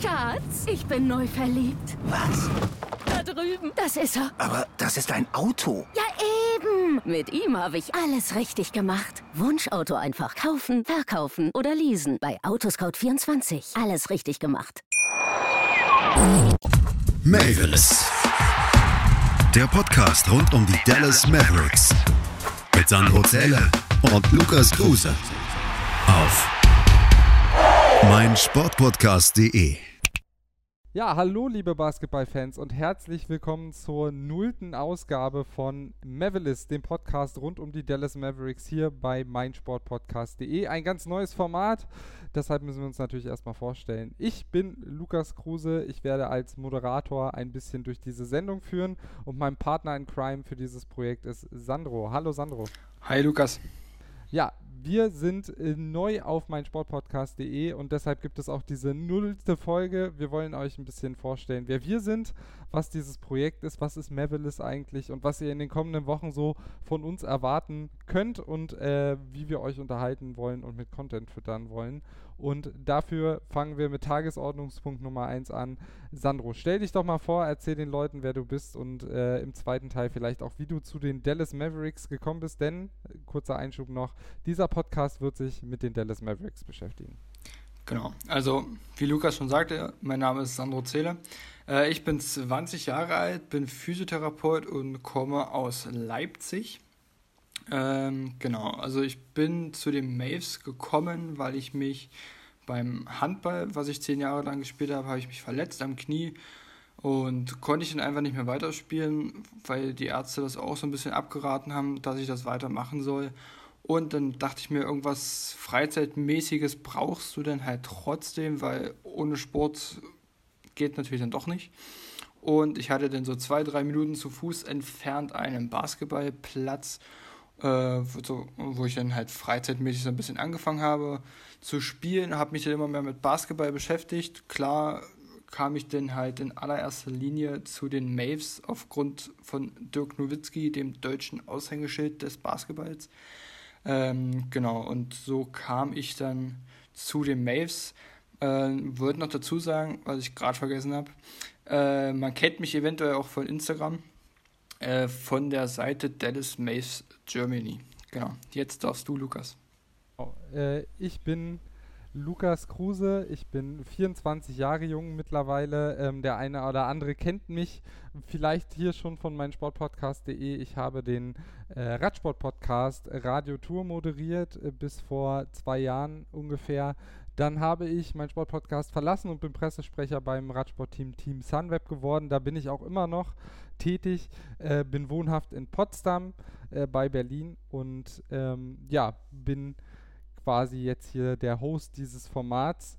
Schatz, ich bin neu verliebt. Was? Da drüben. Das ist er. Aber das ist ein Auto. Ja, eben. Mit ihm habe ich alles richtig gemacht. Wunschauto einfach kaufen, verkaufen oder leasen. Bei Autoscout24. Alles richtig gemacht. Mavis. Der Podcast rund um die Dallas Mavericks. Mit Sandro Zähler und Lukas Kruse. Auf meinsportpodcast.de. Ja, hallo liebe Basketballfans und herzlich willkommen zur nullten Ausgabe von Mavericks, dem Podcast rund um die Dallas Mavericks hier bei meinsportpodcast.de. Ein ganz neues Format, deshalb müssen wir uns natürlich erstmal vorstellen. Ich bin Lukas Kruse, ich werde als Moderator ein bisschen durch diese Sendung führen und mein Partner in Crime für dieses Projekt ist Sandro. Hallo Sandro. Hi Lukas. Ja, wir sind äh, neu auf meinsportpodcast.de und deshalb gibt es auch diese nullte Folge. Wir wollen euch ein bisschen vorstellen, wer wir sind, was dieses Projekt ist, was ist Mavericks eigentlich und was ihr in den kommenden Wochen so von uns erwarten könnt und äh, wie wir euch unterhalten wollen und mit Content füttern wollen. Und dafür fangen wir mit Tagesordnungspunkt Nummer 1 an. Sandro, stell dich doch mal vor, erzähl den Leuten, wer du bist und äh, im zweiten Teil vielleicht auch, wie du zu den Dallas Mavericks gekommen bist. Denn, kurzer Einschub noch, dieser Podcast wird sich mit den Dallas Mavericks beschäftigen. Genau, also wie Lukas schon sagte, mein Name ist Sandro Zähle. Äh, ich bin 20 Jahre alt, bin Physiotherapeut und komme aus Leipzig. Ähm, genau, also ich bin zu den Maves gekommen, weil ich mich beim Handball, was ich zehn Jahre lang gespielt habe, habe ich mich verletzt am Knie und konnte ich dann einfach nicht mehr weiterspielen, weil die Ärzte das auch so ein bisschen abgeraten haben, dass ich das weitermachen soll. Und dann dachte ich mir, irgendwas Freizeitmäßiges brauchst du dann halt trotzdem, weil ohne Sport geht natürlich dann doch nicht. Und ich hatte dann so zwei, drei Minuten zu Fuß entfernt einen Basketballplatz äh, so, wo ich dann halt freizeitmäßig so ein bisschen angefangen habe zu spielen, habe mich dann immer mehr mit Basketball beschäftigt. Klar kam ich dann halt in allererster Linie zu den Maves aufgrund von Dirk Nowitzki, dem deutschen Aushängeschild des Basketballs. Ähm, genau, und so kam ich dann zu den Maves. Äh, Wollte noch dazu sagen, was ich gerade vergessen habe. Äh, man kennt mich eventuell auch von Instagram. Äh, von der Seite Dallas Mace Germany. Genau. Jetzt darfst du, Lukas. Oh, äh, ich bin Lukas Kruse, ich bin 24 Jahre jung mittlerweile. Ähm, der eine oder andere kennt mich vielleicht hier schon von meinem Sportpodcast.de. Ich habe den äh, Radsport-Podcast Radio Tour moderiert äh, bis vor zwei Jahren ungefähr. Dann habe ich meinen Sportpodcast verlassen und bin Pressesprecher beim Radsportteam Team Sunweb geworden. Da bin ich auch immer noch tätig, äh, bin wohnhaft in Potsdam äh, bei Berlin und ähm, ja, bin quasi jetzt hier der Host dieses Formats.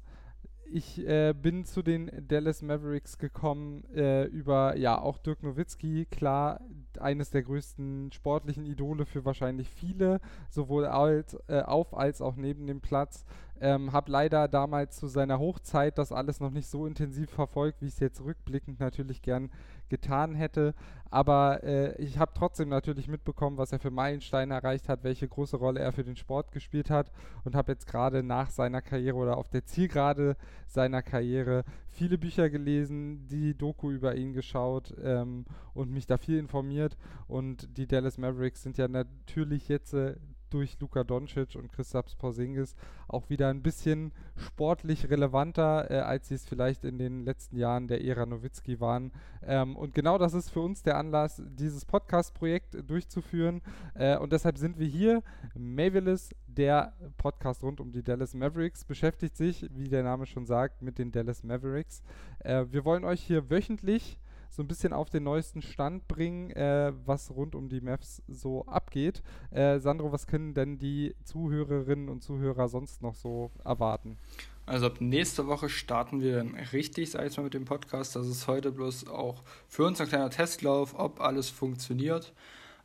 Ich äh, bin zu den Dallas Mavericks gekommen äh, über ja auch Dirk Nowitzki, klar eines der größten sportlichen Idole für wahrscheinlich viele, sowohl alt, äh, auf als auch neben dem Platz. Ähm, habe leider damals zu seiner Hochzeit das alles noch nicht so intensiv verfolgt, wie ich es jetzt rückblickend natürlich gern getan hätte. Aber äh, ich habe trotzdem natürlich mitbekommen, was er für Meilensteine erreicht hat, welche große Rolle er für den Sport gespielt hat und habe jetzt gerade nach seiner Karriere oder auf der Zielgerade seiner Karriere viele Bücher gelesen, die Doku über ihn geschaut ähm, und mich da viel informiert. Und die Dallas Mavericks sind ja natürlich jetzt äh, durch Luka Doncic und Christaps Porzingis auch wieder ein bisschen sportlich relevanter, äh, als sie es vielleicht in den letzten Jahren der Ära Nowitzki waren. Ähm, und genau das ist für uns der Anlass, dieses Podcast-Projekt durchzuführen. Äh, und deshalb sind wir hier. Mavilis, der Podcast rund um die Dallas Mavericks, beschäftigt sich, wie der Name schon sagt, mit den Dallas Mavericks. Äh, wir wollen euch hier wöchentlich so ein bisschen auf den neuesten Stand bringen, äh, was rund um die Mavs so abgeht. Äh, Sandro, was können denn die Zuhörerinnen und Zuhörer sonst noch so erwarten? Also ab nächste Woche starten wir richtig, sag ich mal, mit dem Podcast. Das ist heute bloß auch für uns ein kleiner Testlauf, ob alles funktioniert,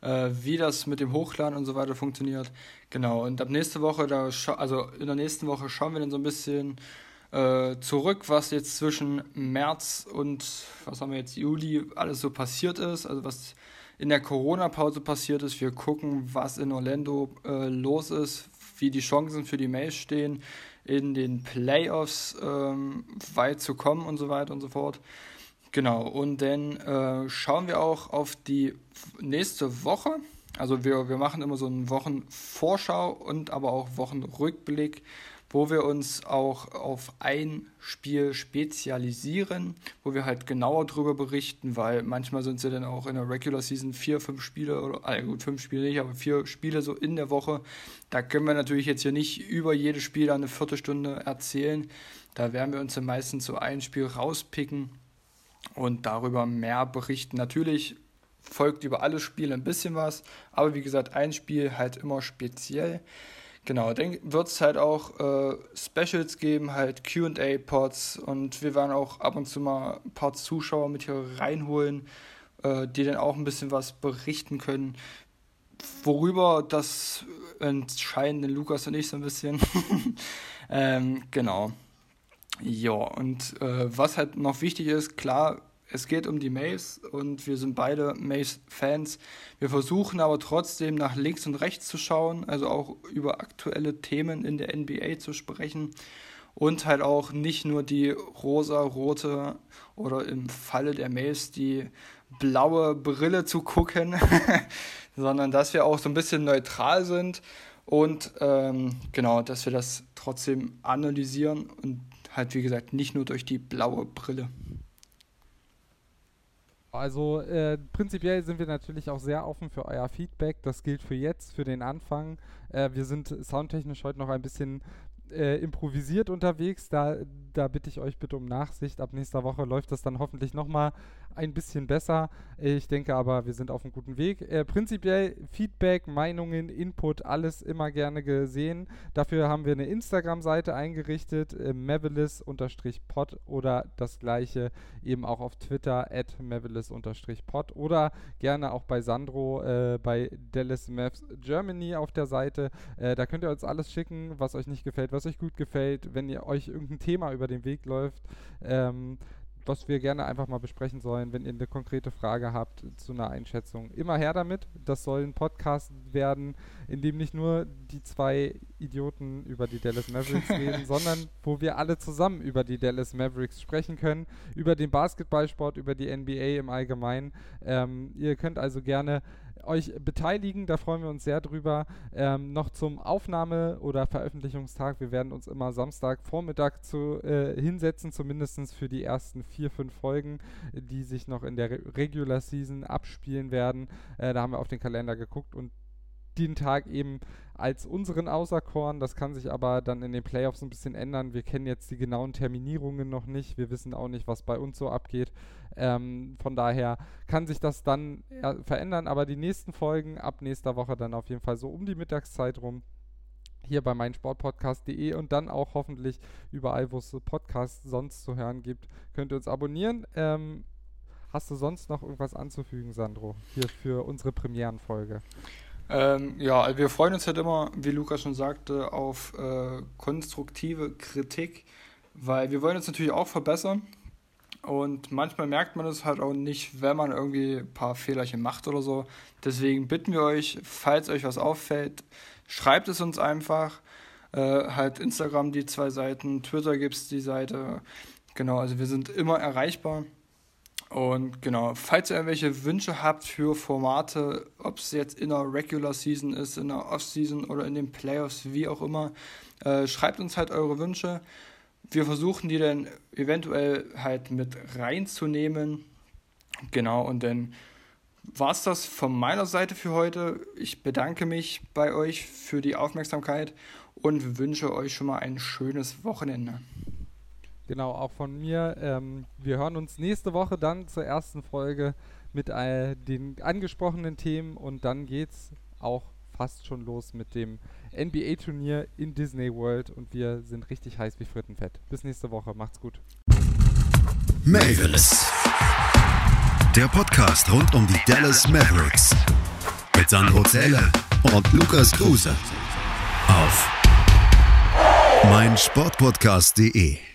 äh, wie das mit dem Hochladen und so weiter funktioniert. Genau, und ab nächste Woche, also in der nächsten Woche schauen wir dann so ein bisschen, äh, zurück, was jetzt zwischen März und was haben wir jetzt Juli alles so passiert ist, also was in der Corona-Pause passiert ist. Wir gucken, was in Orlando äh, los ist, wie die Chancen für die Mails stehen, in den Playoffs ähm, weit zu kommen und so weiter und so fort. Genau, und dann äh, schauen wir auch auf die nächste Woche. Also wir, wir machen immer so eine Wochenvorschau und aber auch Wochenrückblick wo wir uns auch auf ein Spiel spezialisieren, wo wir halt genauer drüber berichten, weil manchmal sind sie dann auch in der Regular Season vier, fünf Spiele oder also gut, fünf Spiele nicht, aber vier Spiele so in der Woche. Da können wir natürlich jetzt hier nicht über jedes Spiel eine Viertelstunde erzählen. Da werden wir uns dann meistens so ein Spiel rauspicken und darüber mehr berichten. Natürlich folgt über alle Spiele ein bisschen was, aber wie gesagt, ein Spiel halt immer speziell. Genau, dann wird es halt auch äh, Specials geben, halt QA-Pods und wir werden auch ab und zu mal ein paar Zuschauer mit hier reinholen, äh, die dann auch ein bisschen was berichten können. Worüber das entscheiden Lukas und ich so ein bisschen. ähm, genau. Ja, und äh, was halt noch wichtig ist, klar, es geht um die Maves und wir sind beide Maves-Fans. Wir versuchen aber trotzdem nach links und rechts zu schauen, also auch über aktuelle Themen in der NBA zu sprechen und halt auch nicht nur die rosa-rote oder im Falle der Maves die blaue Brille zu gucken, sondern dass wir auch so ein bisschen neutral sind und ähm, genau, dass wir das trotzdem analysieren und halt wie gesagt nicht nur durch die blaue Brille. Also äh, prinzipiell sind wir natürlich auch sehr offen für euer Feedback. Das gilt für jetzt, für den Anfang. Äh, wir sind soundtechnisch heute noch ein bisschen äh, improvisiert unterwegs. Da, da bitte ich euch bitte um Nachsicht. Ab nächster Woche läuft das dann hoffentlich nochmal ein bisschen besser. Ich denke aber, wir sind auf einem guten Weg. Äh, prinzipiell Feedback, Meinungen, Input, alles immer gerne gesehen. Dafür haben wir eine Instagram-Seite eingerichtet, äh, mavelis-pod oder das gleiche eben auch auf Twitter at mavelis-pod oder gerne auch bei Sandro äh, bei Dallas Maps Germany auf der Seite. Äh, da könnt ihr uns alles schicken, was euch nicht gefällt, was euch gut gefällt, wenn ihr euch irgendein Thema über den Weg läuft. Ähm, was wir gerne einfach mal besprechen sollen, wenn ihr eine konkrete Frage habt zu einer Einschätzung. Immer her damit. Das soll ein Podcast werden, in dem nicht nur die zwei Idioten über die Dallas Mavericks reden, sondern wo wir alle zusammen über die Dallas Mavericks sprechen können, über den Basketballsport, über die NBA im Allgemeinen. Ähm, ihr könnt also gerne euch beteiligen. Da freuen wir uns sehr drüber. Ähm, noch zum Aufnahme- oder Veröffentlichungstag. Wir werden uns immer Samstag Vormittag zu, äh, hinsetzen, zumindest für die ersten vier, fünf Folgen, die sich noch in der Re Regular Season abspielen werden. Äh, da haben wir auf den Kalender geguckt und den Tag eben als unseren auserkoren. Das kann sich aber dann in den Playoffs ein bisschen ändern. Wir kennen jetzt die genauen Terminierungen noch nicht. Wir wissen auch nicht, was bei uns so abgeht. Ähm, von daher kann sich das dann verändern. Aber die nächsten Folgen ab nächster Woche dann auf jeden Fall so um die Mittagszeit rum hier bei meinsportpodcast.de und dann auch hoffentlich überall, wo es Podcasts sonst zu hören gibt, könnt ihr uns abonnieren. Ähm, hast du sonst noch irgendwas anzufügen, Sandro, hier für unsere Premierenfolge? Ähm, ja, also wir freuen uns halt immer, wie Lukas schon sagte, auf äh, konstruktive Kritik, weil wir wollen uns natürlich auch verbessern. Und manchmal merkt man es halt auch nicht, wenn man irgendwie ein paar Fehlerchen macht oder so. Deswegen bitten wir euch, falls euch was auffällt, schreibt es uns einfach. Äh, halt Instagram die zwei Seiten, Twitter gibt es die Seite. Genau, also wir sind immer erreichbar. Und genau, falls ihr irgendwelche Wünsche habt für Formate, ob es jetzt in der Regular Season ist, in der Off-Season oder in den Playoffs, wie auch immer, äh, schreibt uns halt eure Wünsche. Wir versuchen die dann eventuell halt mit reinzunehmen. Genau, und dann war es das von meiner Seite für heute. Ich bedanke mich bei euch für die Aufmerksamkeit und wünsche euch schon mal ein schönes Wochenende. Genau, auch von mir. Ähm, wir hören uns nächste Woche dann zur ersten Folge mit äh, den angesprochenen Themen und dann geht's auch fast schon los mit dem NBA-Turnier in Disney World und wir sind richtig heiß wie Frittenfett. Bis nächste Woche, macht's gut. Mavis. Der Podcast rund um die Dallas Mavericks. Mit Sandro Zähler und Lukas Kruse. Auf meinsportpodcast.de